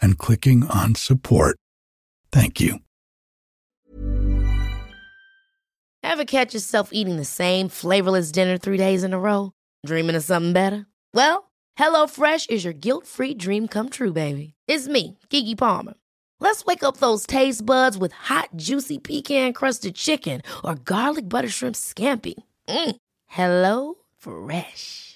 and clicking on support. Thank you. Ever catch yourself eating the same flavorless dinner three days in a row? Dreaming of something better? Well, HelloFresh is your guilt free dream come true, baby. It's me, Keke Palmer. Let's wake up those taste buds with hot, juicy pecan crusted chicken or garlic butter shrimp scampi. Mm. Hello Fresh.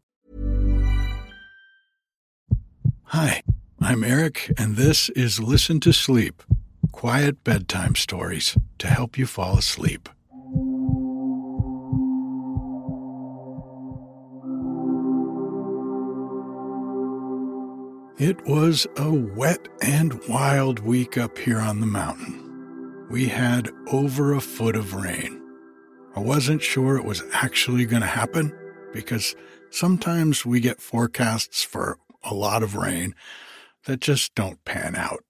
Hi, I'm Erik, and this is Listen to Sleep quiet bedtime stories to help you fall asleep. It was a wet and wild week up here on the mountain. We had over a foot of rain. I wasn't sure it was actually going to happen because sometimes we get forecasts for a lot of rain that just don't pan out.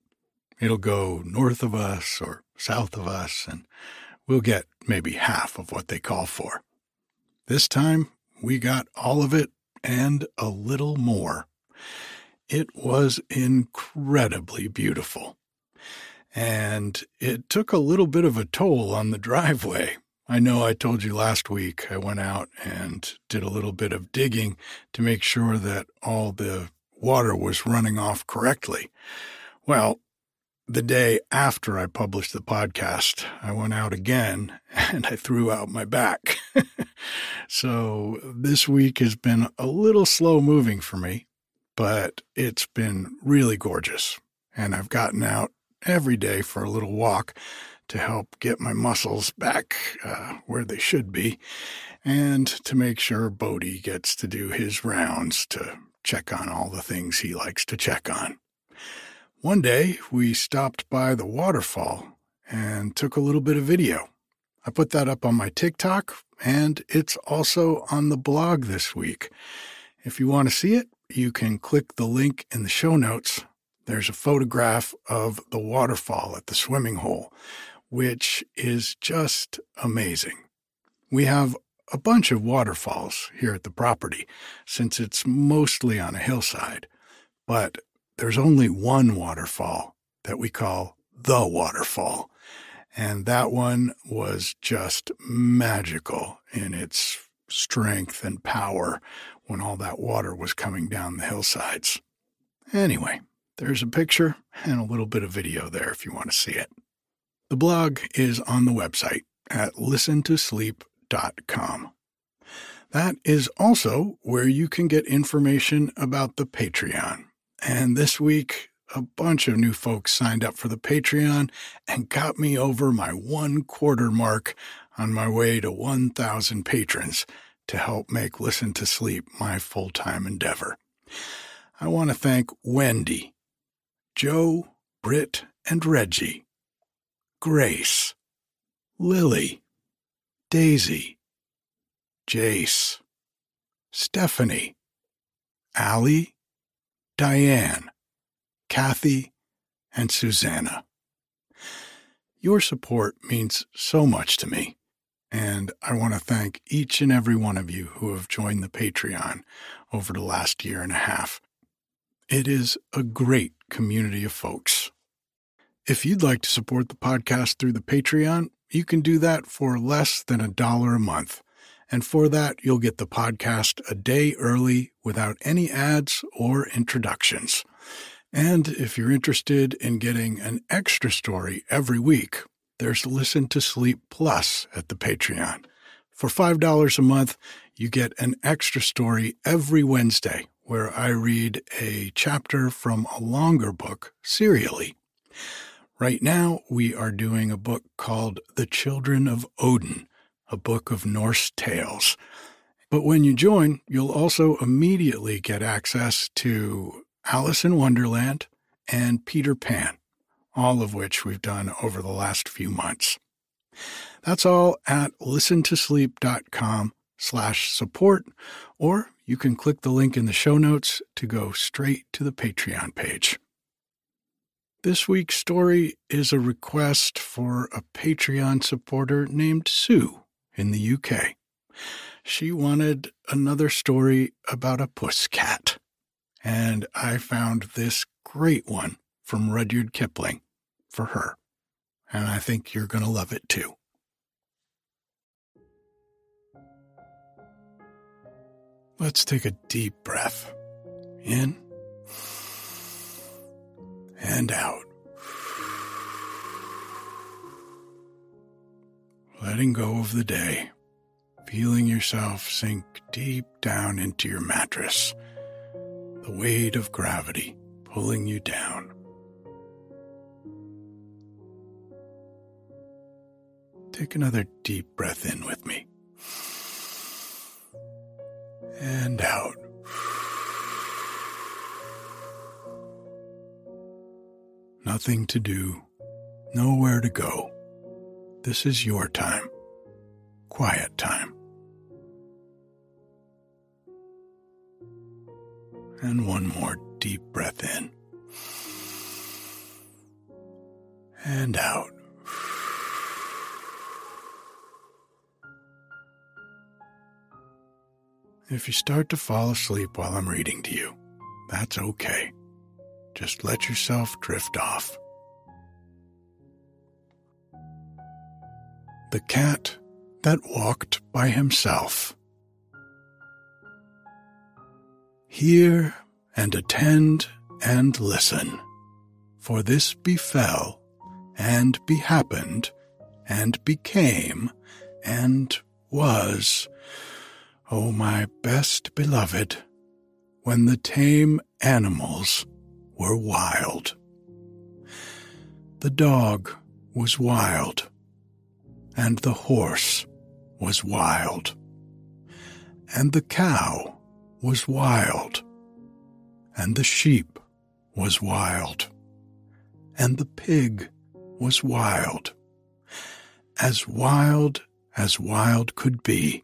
It'll go north of us or south of us, and we'll get maybe half of what they call for. This time, we got all of it and a little more. It was incredibly beautiful. And it took a little bit of a toll on the driveway. I know I told you last week I went out and did a little bit of digging to make sure that all the water was running off correctly. Well, the day after I published the podcast, I went out again and I threw out my back. so this week has been a little slow moving for me but it's been really gorgeous. And I've gotten out every day for a little walk to help get my muscles back uh, where they should be and to make sure Bodie gets to do his rounds to check on all the things he likes to check on. One day we stopped by the waterfall and took a little bit of video. I put that up on my TikTok and it's also on the blog this week. If you want to see it, you can click the link in the show notes. There's a photograph of the waterfall at the swimming hole, which is just amazing. We have a bunch of waterfalls here at the property since it's mostly on a hillside, but there's only one waterfall that we call the waterfall. And that one was just magical in its strength and power when all that water was coming down the hillsides. Anyway, there's a picture and a little bit of video there if you want to see it. The blog is on the website at listentosleep.com. That is also where you can get information about the Patreon. And this week, a bunch of new folks signed up for the Patreon and got me over my one quarter mark on my way to 1,000 patrons to help make Listen to Sleep my full time endeavor. I want to thank Wendy, Joe, Britt, and Reggie, Grace, Lily, Daisy, Jace, Stephanie, Allie, Diane, Kathy, and Susanna. Your support means so much to me, and I want to thank each and every one of you who have joined the Patreon over the last year and a half. It is a great community of folks. If you'd like to support the podcast through the Patreon, you can do that for less than a dollar a month. And for that, you'll get the podcast a day early without any ads or introductions. And if you're interested in getting an extra story every week, there's Listen to Sleep Plus at the Patreon. For $5 a month, you get an extra story every Wednesday where I read a chapter from a longer book serially. Right now, we are doing a book called The Children of Odin, a book of Norse tales. But when you join, you'll also immediately get access to Alice in Wonderland and Peter Pan, all of which we've done over the last few months. That's all at listentosleep.com slash support, or you can click the link in the show notes to go straight to the Patreon page. This week's story is a request for a Patreon supporter named Sue in the UK. She wanted another story about a puss cat, and I found this great one from Rudyard Kipling for her, and I think you're going to love it too. Let's take a deep breath in and out. Letting go of the day, feeling yourself sink deep down into your mattress, the weight of gravity pulling you down. Take another deep breath in with me. And out. Nothing to do, nowhere to go. This is your time, quiet time. And one more deep breath in and out. If you start to fall asleep while I'm reading to you, that's okay. Just let yourself drift off. The cat that walked by himself. Hear and attend and listen, for this befell and behappened and became and was, O my best beloved, when the tame animals were wild. The dog was wild, and the horse was wild, and the cow was wild, and the sheep was wild, and the pig was wild, as wild as wild could be.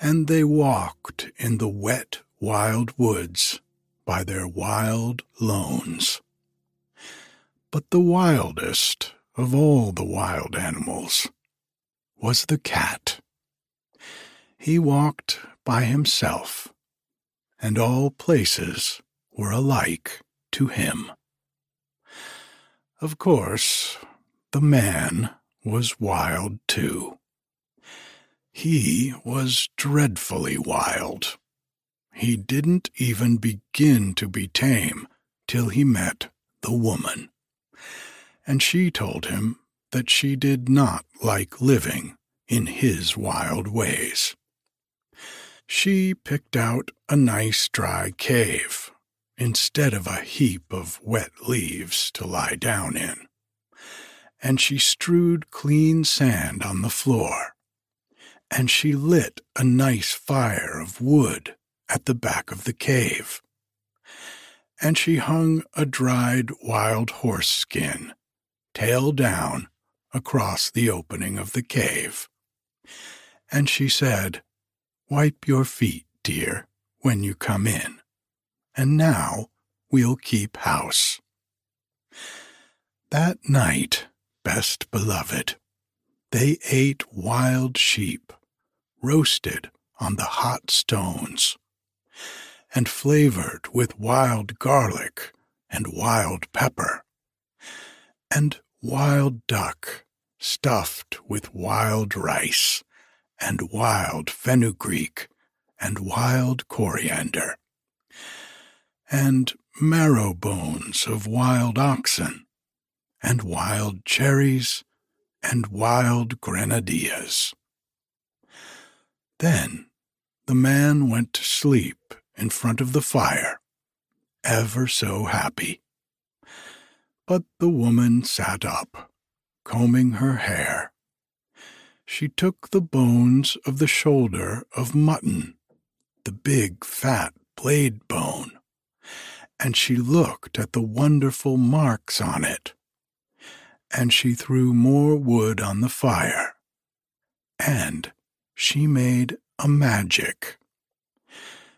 And they walked in the wet, wild woods by their wild lones. But the wildest of all the wild animals was the cat. He walked by himself, and all places were alike to him. Of course, the man was wild too. He was dreadfully wild. He didn't even begin to be tame till he met the woman. And she told him that she did not like living in his wild ways. She picked out a nice dry cave instead of a heap of wet leaves to lie down in, and she strewed clean sand on the floor and she lit a nice fire of wood at the back of the cave. And she hung a dried wild horse skin, tail down, across the opening of the cave. And she said, Wipe your feet, dear, when you come in. And now we'll keep house. That night, best beloved, they ate wild sheep, roasted on the hot stones, and flavored with wild garlic and wild pepper, and wild duck stuffed with wild rice and wild fenugreek and wild coriander, and marrow bones of wild oxen, and wild cherries, and wild grenadillas. Then the man went to sleep in front of the fire, ever so happy. But the woman sat up, combing her hair. She took the bones of the shoulder of mutton, the big fat blade bone, and she looked at the wonderful marks on it. And she threw more wood on the fire. And she made a magic.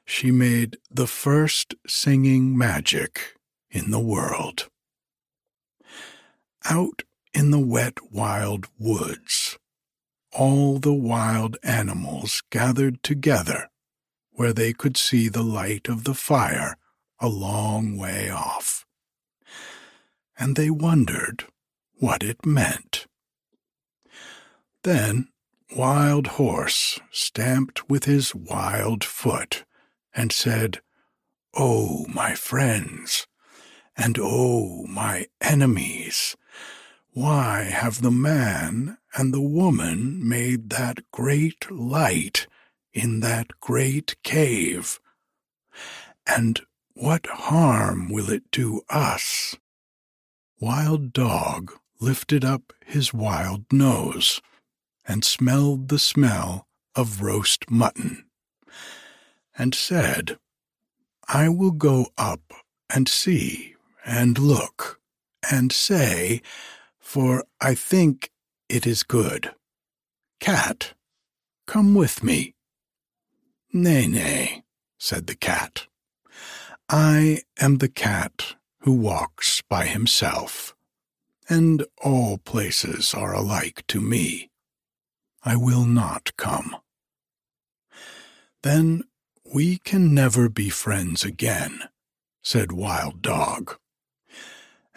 She made the first singing magic in the world. Out in the wet wild woods, all the wild animals gathered together where they could see the light of the fire a long way off. And they wondered what it meant. Then Wild Horse stamped with his wild foot and said, Oh, my friends, and oh, my enemies, why have the man and the woman made that great light in that great cave? And what harm will it do us? Wild Dog lifted up his wild nose and smelled the smell of roast mutton, and said, I will go up and see and look and say, for I think it is good. Cat, come with me. Nay, nay, said the cat. I am the cat who walks by himself, and all places are alike to me. I will not come. Then we can never be friends again, said Wild Dog,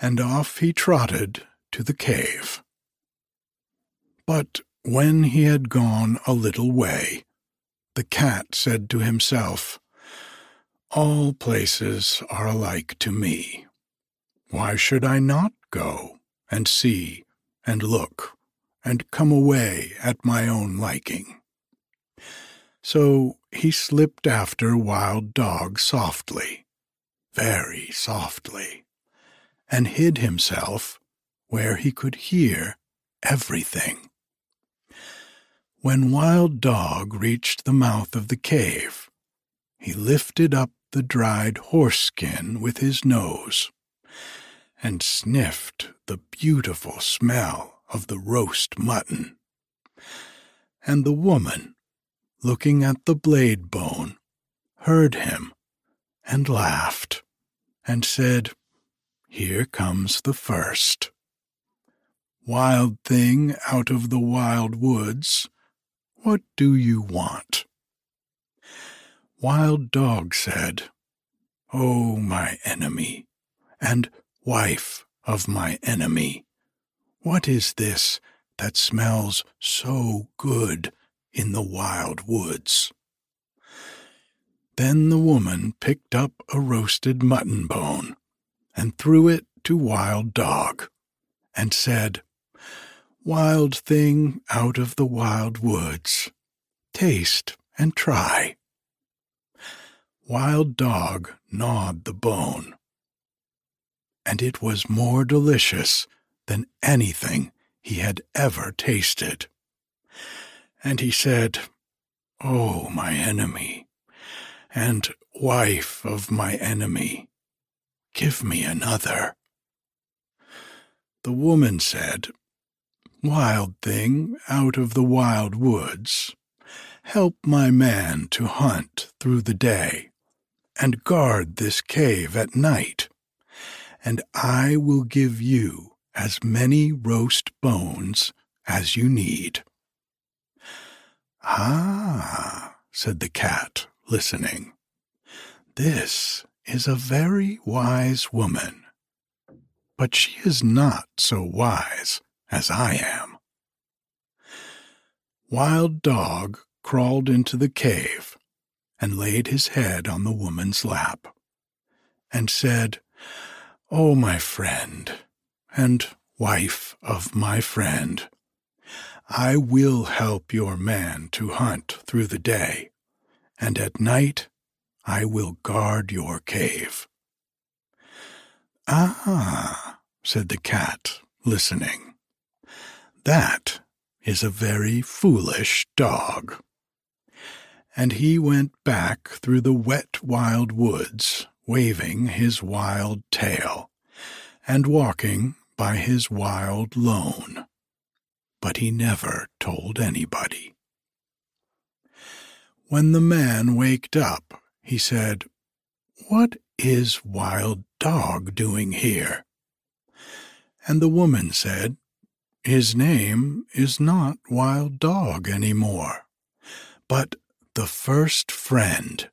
and off he trotted to the cave. But when he had gone a little way, the cat said to himself, all places are alike to me. Why should I not go and see and look and come away at my own liking? So he slipped after Wild Dog softly, very softly, and hid himself where he could hear everything. When Wild Dog reached the mouth of the cave, he lifted up the dried horse skin with his nose and sniffed the beautiful smell of the roast mutton. And the woman, looking at the blade bone, heard him and laughed and said, Here comes the first. Wild thing out of the wild woods, what do you want? Wild Dog said, O my enemy, and wife of my enemy, what is this that smells so good in the wild woods? Then the woman picked up a roasted mutton bone and threw it to Wild Dog, and said, Wild thing out of the wild woods, taste and try. Wild Dog gnawed the bone, and it was more delicious than anything he had ever tasted. And he said, Oh, my enemy, and wife of my enemy, give me another. The woman said, Wild thing out of the wild woods, help my man to hunt through the day and guard this cave at night, and I will give you as many roast bones as you need. Ah, said the cat, listening. This is a very wise woman, but she is not so wise as I am. Wild Dog crawled into the cave and laid his head on the woman's lap and said, Oh, my friend, and wife of my friend, I will help your man to hunt through the day, and at night I will guard your cave. Ah, said the cat, listening. That is a very foolish dog. And he went back through the wet wild woods, waving his wild tail, and walking by his wild lone. But he never told anybody. When the man waked up, he said, What is Wild Dog doing here? And the woman said, His name is not Wild Dog any more, but the first friend,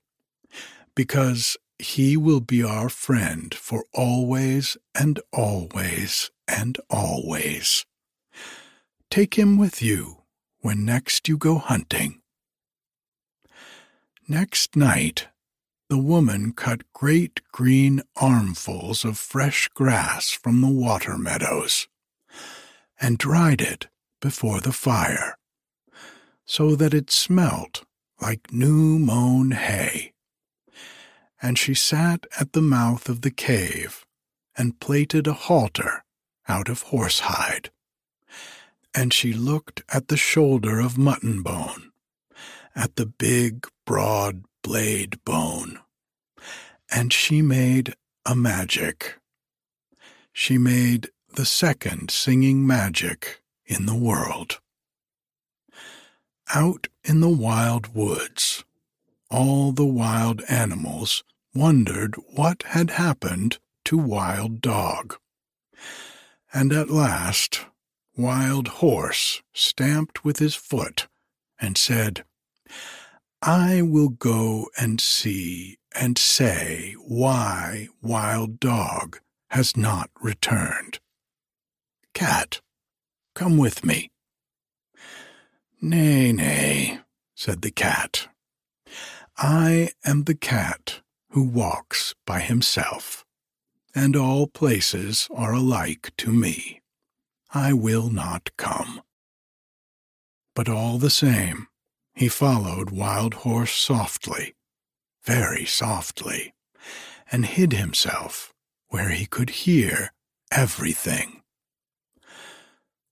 because he will be our friend for always and always and always. Take him with you when next you go hunting. Next night, the woman cut great green armfuls of fresh grass from the water meadows and dried it before the fire so that it smelt like new mown hay. And she sat at the mouth of the cave and plaited a halter out of horsehide. And she looked at the shoulder of mutton bone, at the big, broad blade bone, and she made a magic. She made the second singing magic in the world. Out in the wild woods, all the wild animals wondered what had happened to Wild Dog. And at last, Wild Horse stamped with his foot and said, I will go and see and say why Wild Dog has not returned. Cat, come with me. Nay, nay, said the cat. I am the cat who walks by himself, and all places are alike to me. I will not come. But all the same, he followed Wild Horse softly, very softly, and hid himself where he could hear everything.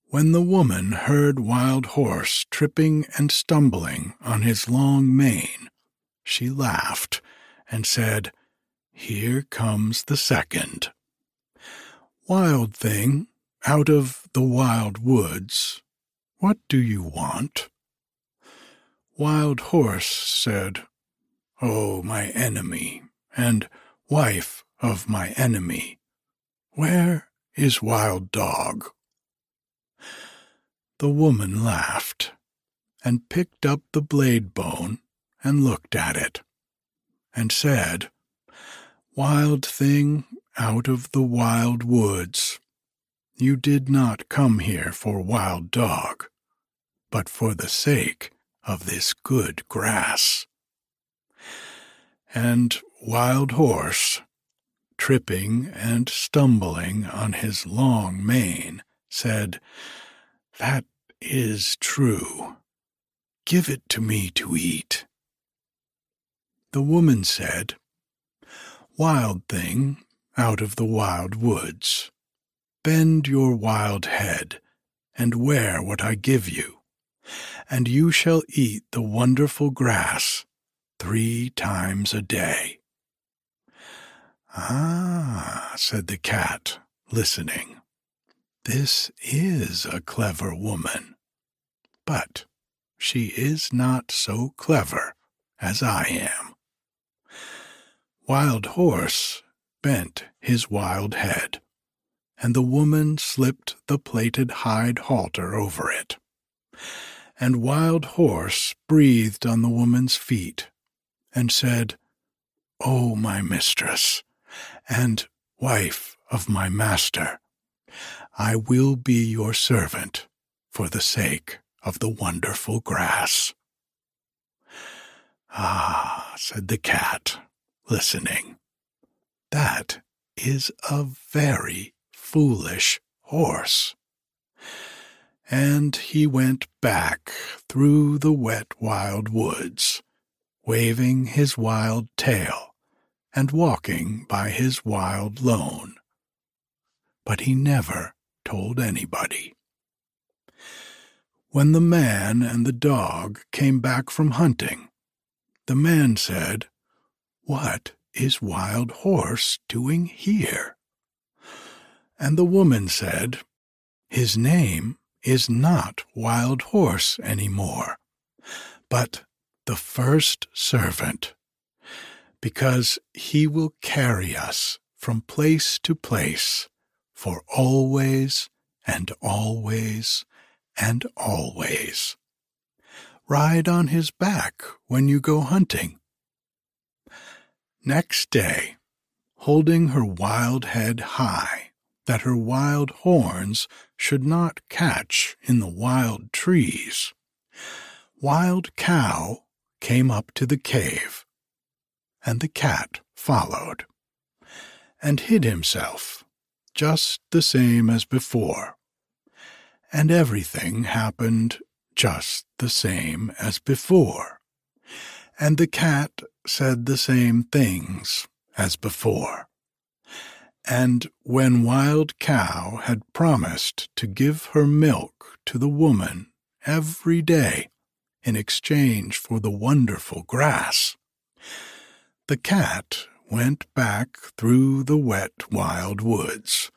When the woman heard Wild Horse tripping and stumbling on his long mane, she laughed and said, Here comes the second. Wild thing, out of the wild woods, what do you want? Wild Horse said, Oh, my enemy, and wife of my enemy, where is Wild Dog? The woman laughed and picked up the blade bone and looked at it and said, Wild thing out of the wild woods, you did not come here for wild dog, but for the sake of this good grass. And wild horse, tripping and stumbling on his long mane, said, That is true. Give it to me to eat. The woman said, Wild thing, out of the wild woods, bend your wild head and wear what I give you, and you shall eat the wonderful grass three times a day. Ah, said the cat, listening. This is a clever woman. But she is not so clever as I am. Wild Horse bent his wild head, and the woman slipped the plaited hide halter over it. And Wild Horse breathed on the woman's feet and said, O my mistress, and wife of my master, I will be your servant for the sake of the wonderful grass. Ah, said the cat, listening, that is a very foolish horse. And he went back through the wet wild woods, waving his wild tail and walking by his wild lone. But he never told anybody. When the man and the dog came back from hunting, the man said, What is Wild Horse doing here? And the woman said, His name is not Wild Horse any more, but the first servant, because he will carry us from place to place for always and always and always. Ride on his back when you go hunting. Next day, holding her wild head high, that her wild horns should not catch in the wild trees, Wild Cow came up to the cave, and the cat followed, and hid himself just the same as before. And everything happened just the same as before. And the cat said the same things as before. And when Wild Cow had promised to give her milk to the woman every day in exchange for the wonderful grass, the cat went back through the wet wild woods,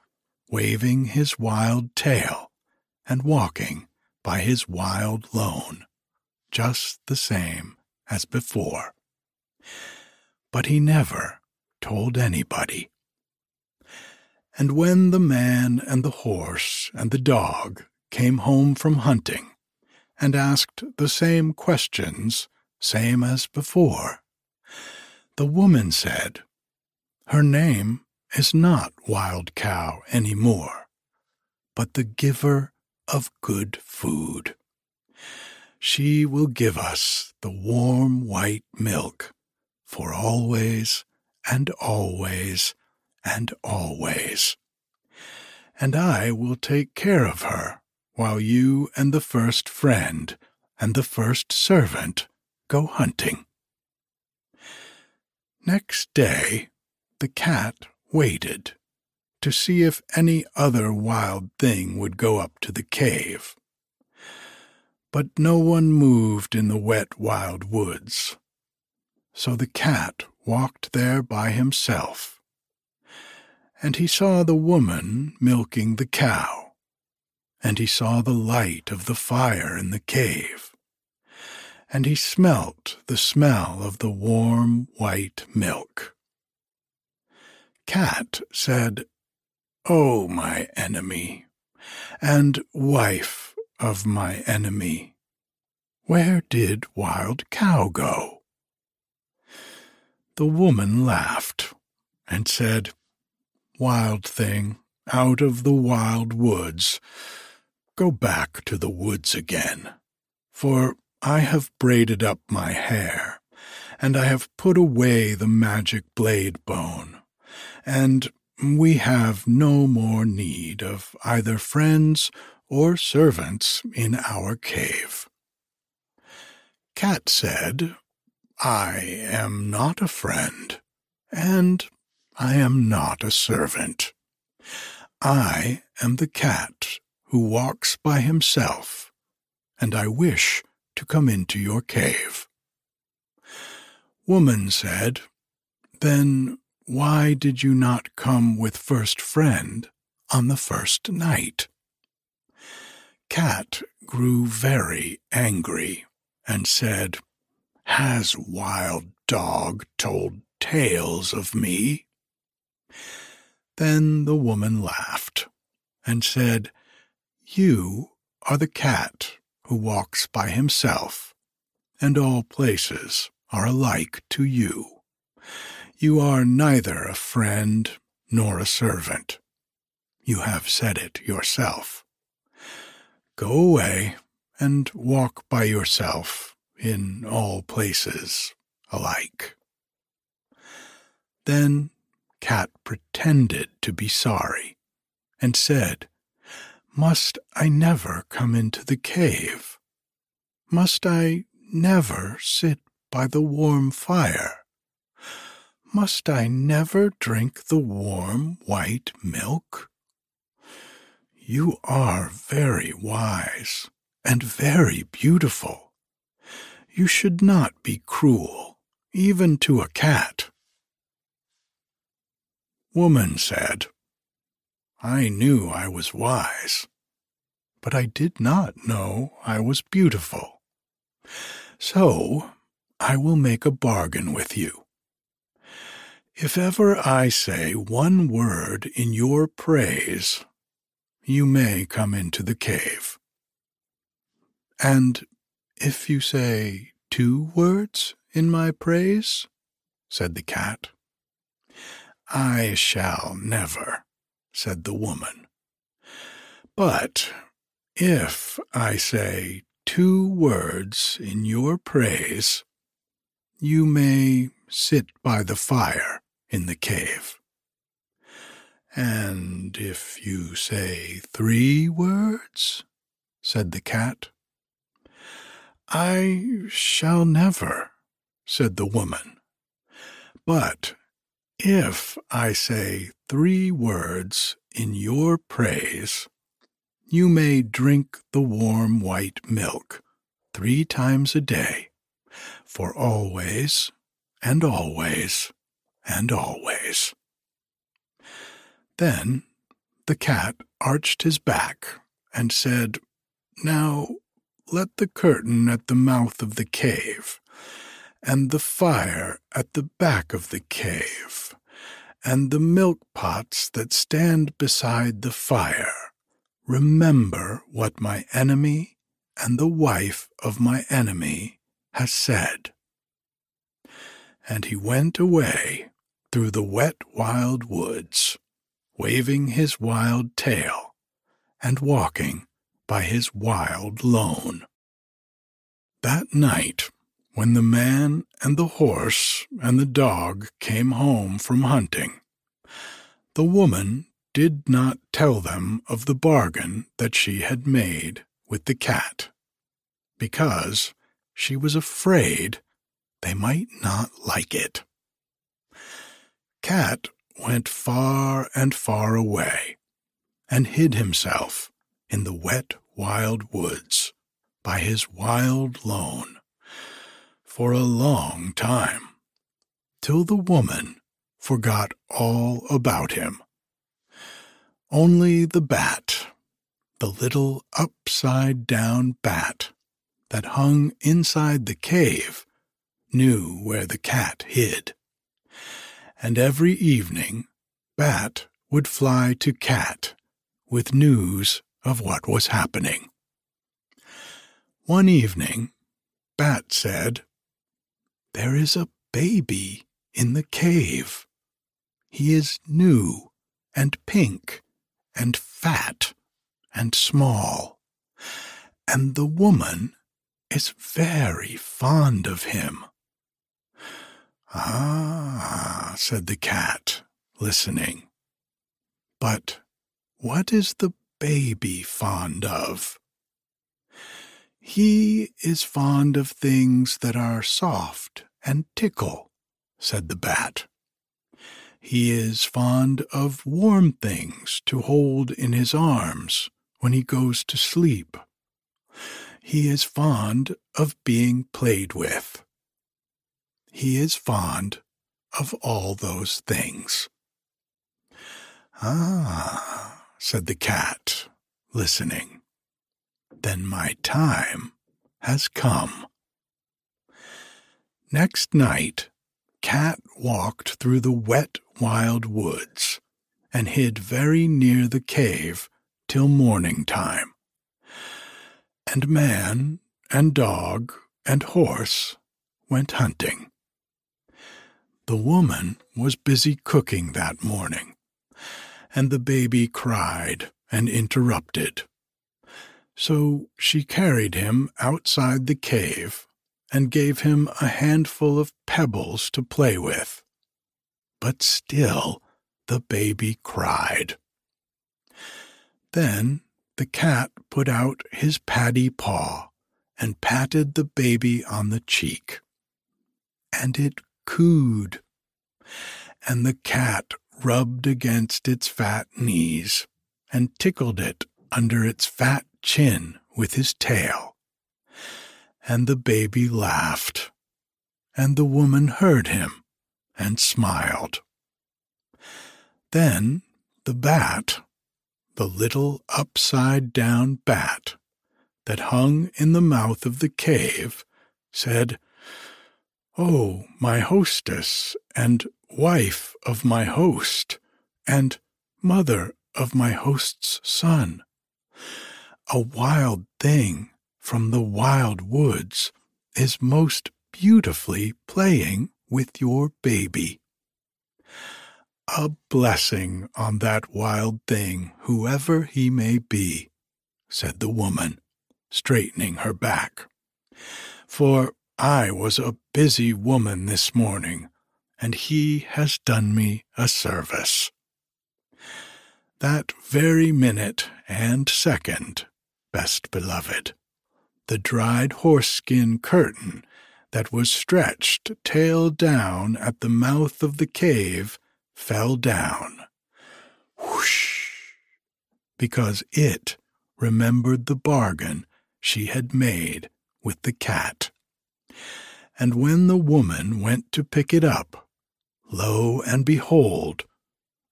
waving his wild tail and walking by his wild lone, just the same as before. But he never told anybody. And when the man and the horse and the dog came home from hunting and asked the same questions, same as before, the woman said, Her name is not Wild Cow any more, but the giver of good food. She will give us the warm white milk for always and always and always. And I will take care of her while you and the first friend and the first servant go hunting. Next day, the cat waited to see if any other wild thing would go up to the cave. But no one moved in the wet wild woods, so the cat walked there by himself. And he saw the woman milking the cow, and he saw the light of the fire in the cave and he smelt the smell of the warm white milk. Cat said, O my enemy, and wife of my enemy, where did Wild Cow go? The woman laughed and said, Wild thing, out of the wild woods, go back to the woods again, for I have braided up my hair, and I have put away the magic blade bone, and we have no more need of either friends or servants in our cave. Cat said, I am not a friend, and I am not a servant. I am the cat who walks by himself and I wish to come into your cave. Woman said, Then why did you not come with first friend on the first night? Cat grew very angry and said, Has Wild Dog told tales of me? Then the woman laughed and said, You are the cat who walks by himself, and all places are alike to you. You are neither a friend nor a servant. You have said it yourself. Go away and walk by yourself in all places alike. Then Cat pretended to be sorry and said, Must I never come into the cave? Must I never sit by the warm fire? Must I never drink the warm white milk? You are very wise and very beautiful. You should not be cruel, even to a cat. Woman said, I knew I was wise, but I did not know I was beautiful. So I will make a bargain with you. If ever I say one word in your praise, you may come into the cave. And if you say two words in my praise, said the cat, I shall never, said the woman. But if I say two words in your praise, you may sit by the fire in the cave. And if you say three words, said the cat. I shall never, said the woman. But if I say three words in your praise, you may drink the warm white milk three times a day, for always and always and always. Then the cat arched his back and said, Now let the curtain at the mouth of the cave, and the fire at the back of the cave, and the milk pots that stand beside the fire remember what my enemy and the wife of my enemy has said. And he went away through the wet wild woods, waving his wild tail and walking by his wild lone. That night, when the man and the horse and the dog came home from hunting, the woman did not tell them of the bargain that she had made with the cat, because she was afraid they might not like it. Cat went far and far away and hid himself in the wet wild woods by his wild lone for a long time, till the woman forgot all about him. Only the bat, the little upside down bat that hung inside the cave, knew where the cat hid and every evening Bat would fly to Cat with news of what was happening. One evening, Bat said, There is a baby in the cave. He is new and pink and fat and small, and the woman is very fond of him. Ah, said the cat, listening. But what is the baby fond of? He is fond of things that are soft and tickle, said the bat. He is fond of warm things to hold in his arms when he goes to sleep. He is fond of being played with. He is fond of all those things. Ah, said the cat, listening. Then my time has come. Next night, Cat walked through the wet wild woods and hid very near the cave till morning time. And man and dog and horse went hunting. The woman was busy cooking that morning, and the baby cried and interrupted. So she carried him outside the cave and gave him a handful of pebbles to play with. But still the baby cried. Then the cat put out his paddy paw and patted the baby on the cheek. And it cooed. And the cat rubbed against its fat knees and tickled it under its fat chin with his tail. And the baby laughed, and the woman heard him and smiled. Then the bat, the little upside down bat that hung in the mouth of the cave, said, Oh, my hostess, and wife of my host, and mother of my host's son, a wild thing from the wild woods is most beautifully playing with your baby. A blessing on that wild thing, whoever he may be, said the woman, straightening her back. For I was a busy woman this morning, and he has done me a service. That very minute and second, best beloved, the dried horse-skin curtain that was stretched tail down at the mouth of the cave fell down. Whoosh! Because it remembered the bargain she had made with the cat. And when the woman went to pick it up, lo and behold,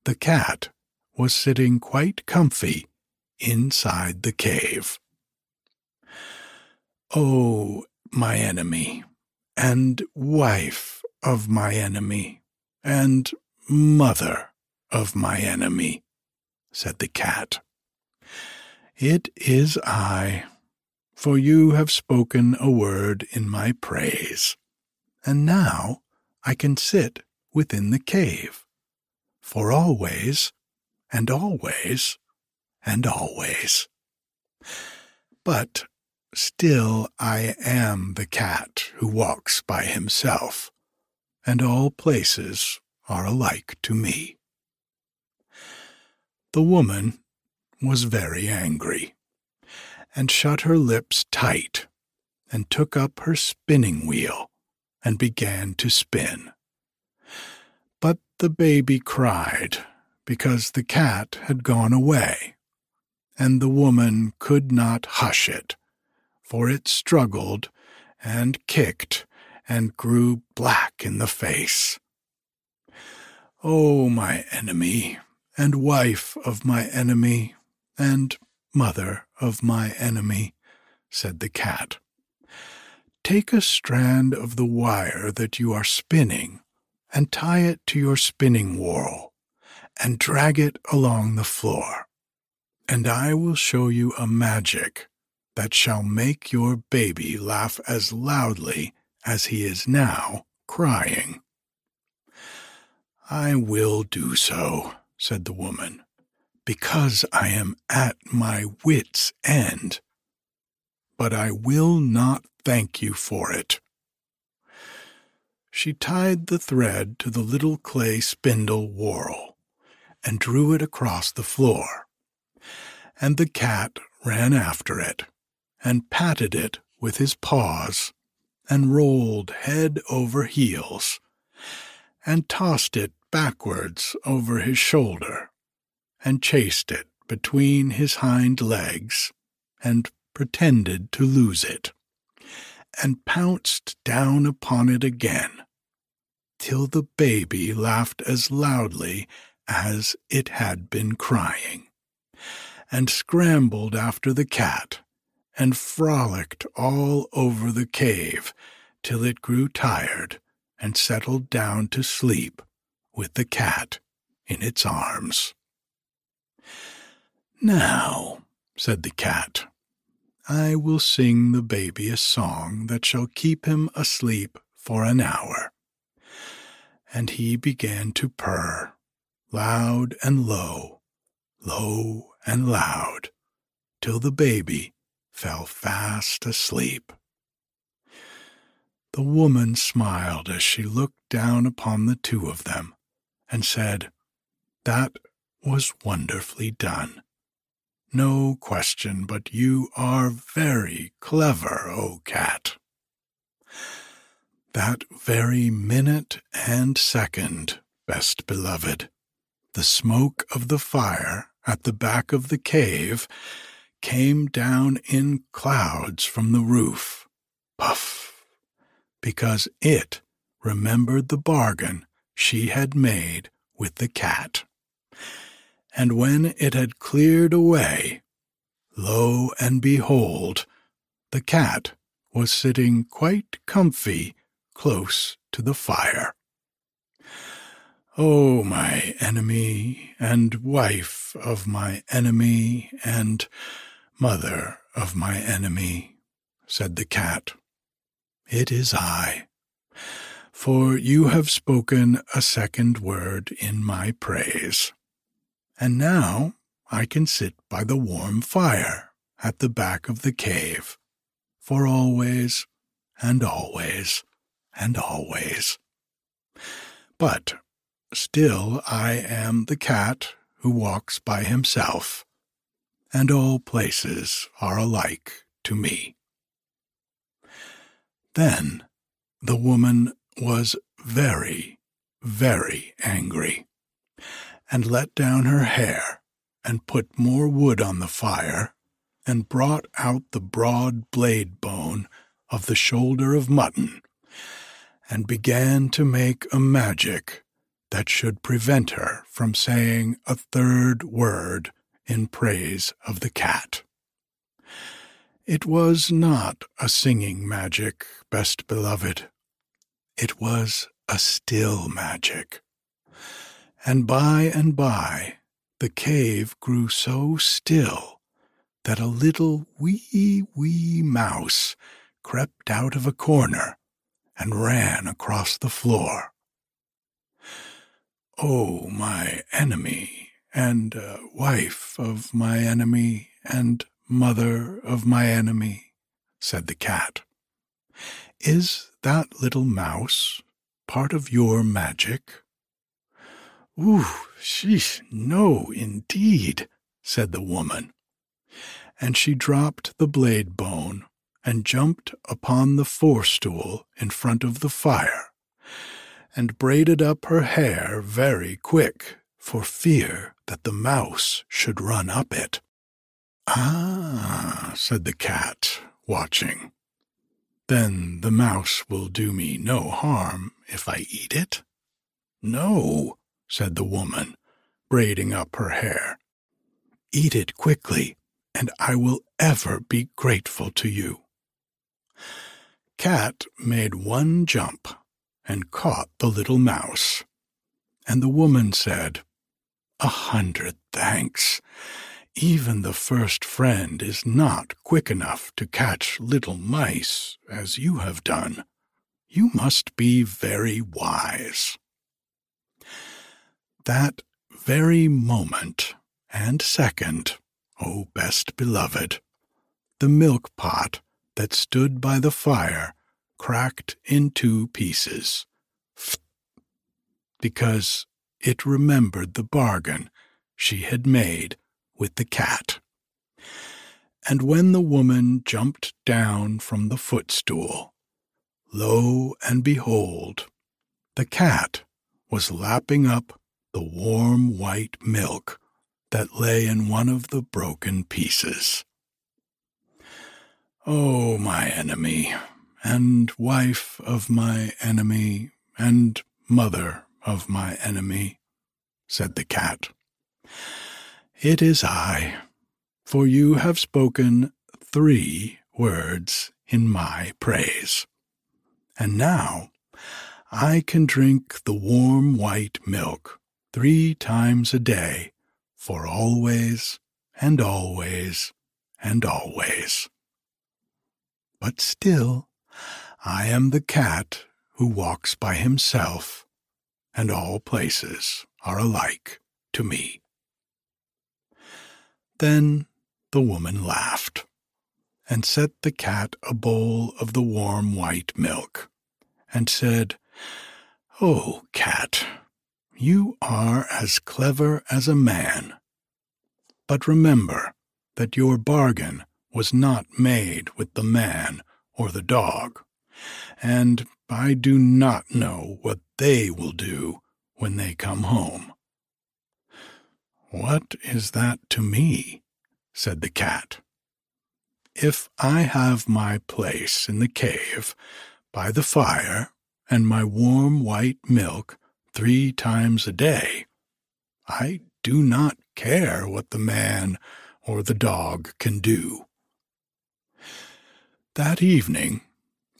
the cat was sitting quite comfy inside the cave. Oh, my enemy, and wife of my enemy, and mother of my enemy, said the cat. It is I, for you have spoken a word in my praise, and now I can sit within the cave, for always, and always, and always. But still I am the cat who walks by himself, and all places are alike to me. The woman was very angry, and shut her lips tight, and took up her spinning wheel, and began to spin. But the baby cried, because the cat had gone away, and the woman could not hush it, for it struggled and kicked and grew black in the face. O my enemy, and wife of my enemy, and mother of my enemy, said the cat, take a strand of the wire that you are spinning, and tie it to your spinning whorl, and drag it along the floor, and I will show you a magic that shall make your baby laugh as loudly as he is now crying. I will do so, said the woman, because I am at my wit's end. But I will not thank you for it. She tied the thread to the little clay spindle whorl and drew it across the floor, and the cat ran after it and patted it with his paws and rolled head over heels and tossed it backwards over his shoulder, and chased it between his hind legs, and pretended to lose it, and pounced down upon it again, till the baby laughed as loudly as it had been crying, and scrambled after the cat, and frolicked all over the cave till it grew tired and settled down to sleep with the cat in its arms. Now, said the cat, I will sing the baby a song that shall keep him asleep for an hour. And he began to purr, loud and low, low and loud, till the baby fell fast asleep. The woman smiled as she looked down upon the two of them and said, That was wonderfully done. No question but you are very clever, O cat. That very minute and second, best beloved, the smoke of the fire at the back of the cave came down in clouds from the roof. Puff! Because it remembered the bargain she had made with the cat and when it had cleared away, lo and behold, the cat was sitting quite comfy close to the fire. O oh, my enemy, and wife of my enemy, and mother of my enemy, said the cat, it is I. For you have spoken a second word in my praise and now I can sit by the warm fire at the back of the cave for always and always and always. But still I am the cat who walks by himself, and all places are alike to me. Then the woman was very, very angry and let down her hair, and put more wood on the fire, and brought out the broad blade bone of the shoulder of mutton, and began to make a magic that should prevent her from saying a third word in praise of the cat. It was not a singing magic, best beloved. It was a still magic and by and by the cave grew so still that a little wee, wee mouse crept out of a corner and ran across the floor. Oh, my enemy, and uh, wife of my enemy, and mother of my enemy, said the cat, is that little mouse part of your magic? Ooh, sheesh, no, indeed, said the woman. And she dropped the blade bone and jumped upon the forestool in front of the fire, and braided up her hair very quick for fear that the mouse should run up it. Ah, said the cat, watching. Then the mouse will do me no harm if I eat it? No, said the woman, braiding up her hair. Eat it quickly, and I will ever be grateful to you. Cat made one jump and caught the little mouse, and the woman said, A hundred thanks. Even the first friend is not quick enough to catch little mice as you have done. You must be very wise that very moment and second, O oh best beloved, the milk pot that stood by the fire cracked in two pieces, because it remembered the bargain she had made with the cat. And when the woman jumped down from the footstool, lo and behold, the cat was lapping up the warm white milk that lay in one of the broken pieces. Oh, my enemy, and wife of my enemy, and mother of my enemy, said the cat. It is I, for you have spoken three words in my praise. And now I can drink the warm white milk three times a day for always and always and always. But still, I am the cat who walks by himself, and all places are alike to me. Then the woman laughed and set the cat a bowl of the warm white milk, and said, Oh, cat, you are as clever as a man. But remember that your bargain was not made with the man or the dog, and I do not know what they will do when they come home. What is that to me? said the cat. If I have my place in the cave by the fire and my warm white milk three times a day, I do not care what the man or the dog can do. That evening,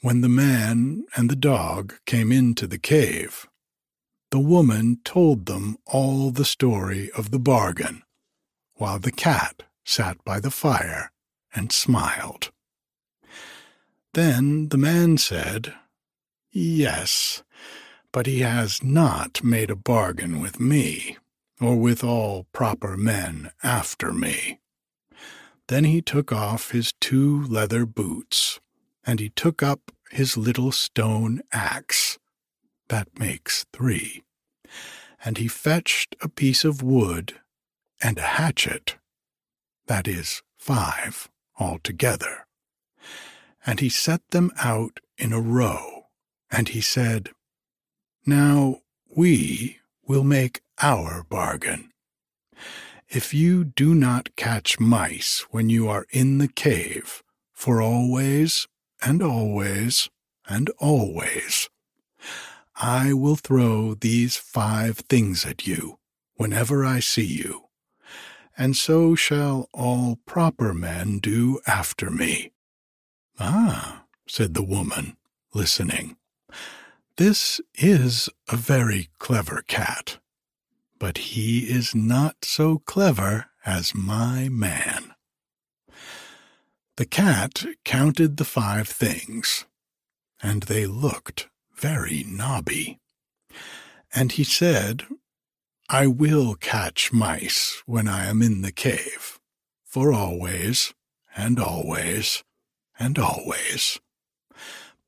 when the man and the dog came into the cave, the woman told them all the story of the bargain, while the cat sat by the fire and smiled. Then the man said, Yes, but he has not made a bargain with me, or with all proper men after me. Then he took off his two leather boots, and he took up his little stone axe that makes three. And he fetched a piece of wood and a hatchet. That is five altogether. And he set them out in a row, and he said, Now we will make our bargain. If you do not catch mice when you are in the cave, for always and always and always, I will throw these five things at you whenever I see you, and so shall all proper men do after me. Ah, said the woman, listening, this is a very clever cat, but he is not so clever as my man. The cat counted the five things, and they looked very knobby. And he said, I will catch mice when I am in the cave, for always and always and always.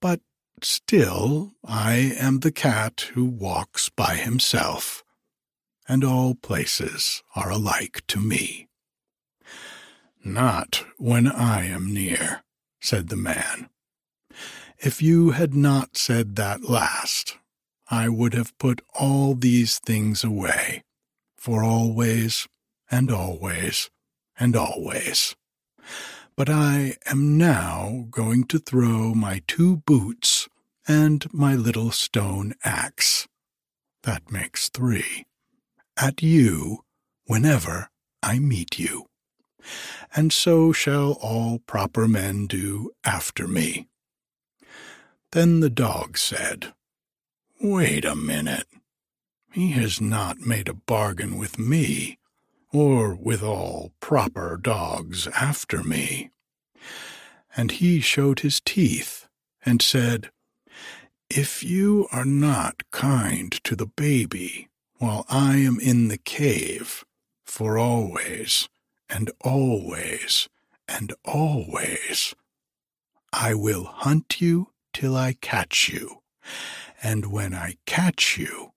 But still I am the cat who walks by himself, and all places are alike to me. Not when I am near, said the man. If you had not said that last, I would have put all these things away, for always and always and always. But I am now going to throw my two boots and my little stone axe. That makes three. At you whenever I meet you. And so shall all proper men do after me. Then the dog said, Wait a minute. He has not made a bargain with me, or with all proper dogs after me. And he showed his teeth, and said, If you are not kind to the baby while I am in the cave, for always, and always, and always, I will hunt you till I catch you, and when I catch you,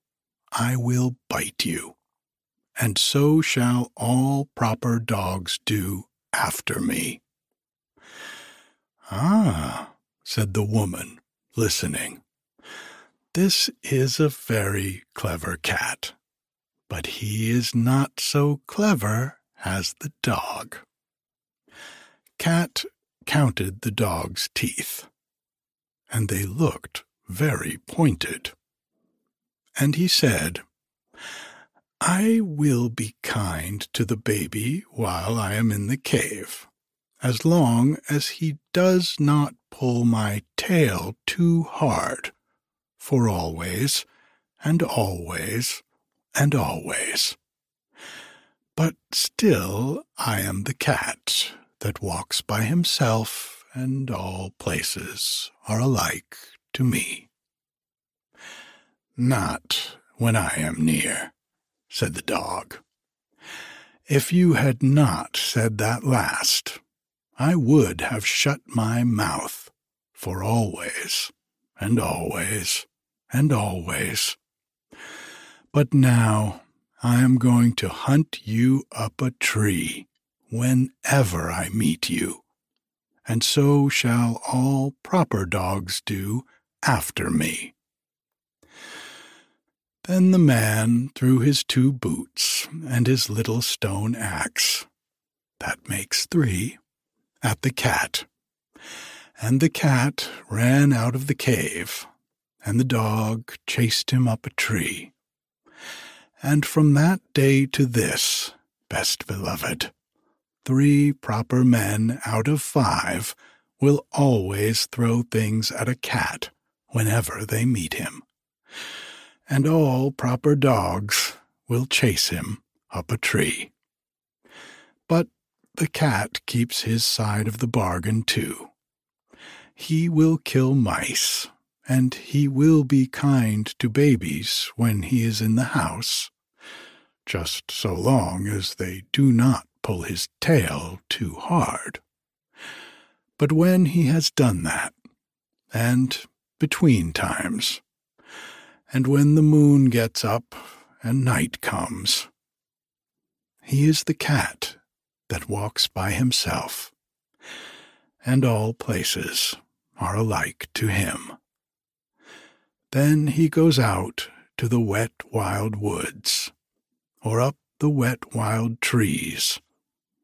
I will bite you. And so shall all proper dogs do after me. Ah, said the woman, listening, this is a very clever cat, but he is not so clever as the dog. Cat counted the dog's teeth, and they looked very pointed. And he said, I will be kind to the baby while I am in the cave, as long as he does not pull my tail too hard, for always and always and always. But still I am the cat that walks by himself, and all places are alike to me. Not when I am near, said the dog. If you had not said that last, I would have shut my mouth for always and always and always. But now I am going to hunt you up a tree whenever I meet you, and so shall all proper dogs do after me. Then the man threw his two boots and his little stone axe, that makes three, at the cat, and the cat ran out of the cave, and the dog chased him up a tree. And from that day to this, best beloved, three proper men out of five will always throw things at a cat whenever they meet him. And all proper dogs will chase him up a tree. But the cat keeps his side of the bargain too. He will kill mice and he will be kind to babies when he is in the house, just so long as they do not pull his tail too hard. But when he has done that, and between times, and when the moon gets up and night comes, he is the cat that walks by himself, and all places are alike to him. Then he goes out to the wet wild woods, or up the wet wild trees,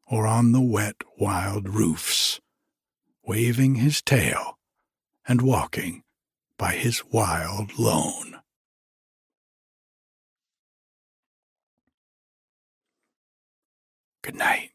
or on the wet wild roofs, waving his tail and walking by his wild lone. Good night.